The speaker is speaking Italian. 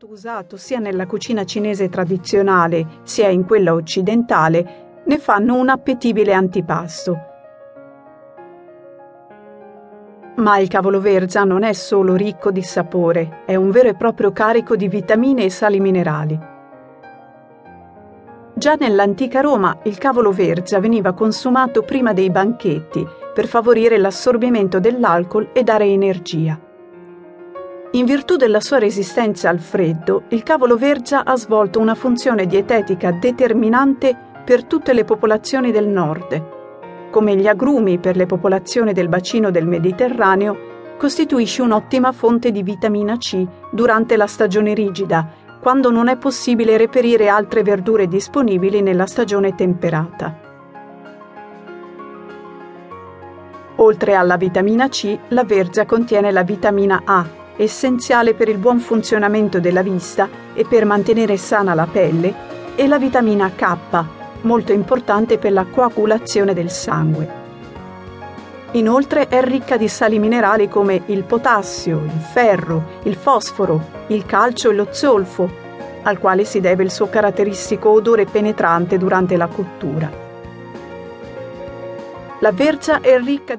molto usato sia nella cucina cinese tradizionale sia in quella occidentale, ne fanno un appetibile antipasto. Ma il cavolo verza non è solo ricco di sapore, è un vero e proprio carico di vitamine e sali minerali. Già nell'antica Roma il cavolo verza veniva consumato prima dei banchetti per favorire l'assorbimento dell'alcol e dare energia. In virtù della sua resistenza al freddo, il cavolo verza ha svolto una funzione dietetica determinante per tutte le popolazioni del nord. Come gli agrumi per le popolazioni del bacino del Mediterraneo, costituisce un'ottima fonte di vitamina C durante la stagione rigida, quando non è possibile reperire altre verdure disponibili nella stagione temperata. Oltre alla vitamina C, la verza contiene la vitamina A, essenziale per il buon funzionamento della vista e per mantenere sana la pelle, e la vitamina K, molto importante per la coagulazione del sangue. Inoltre è ricca di sali minerali come il potassio, il ferro, il fosforo, il calcio e lo zolfo, al quale si deve il suo caratteristico odore penetrante durante la cottura. La verza è ricca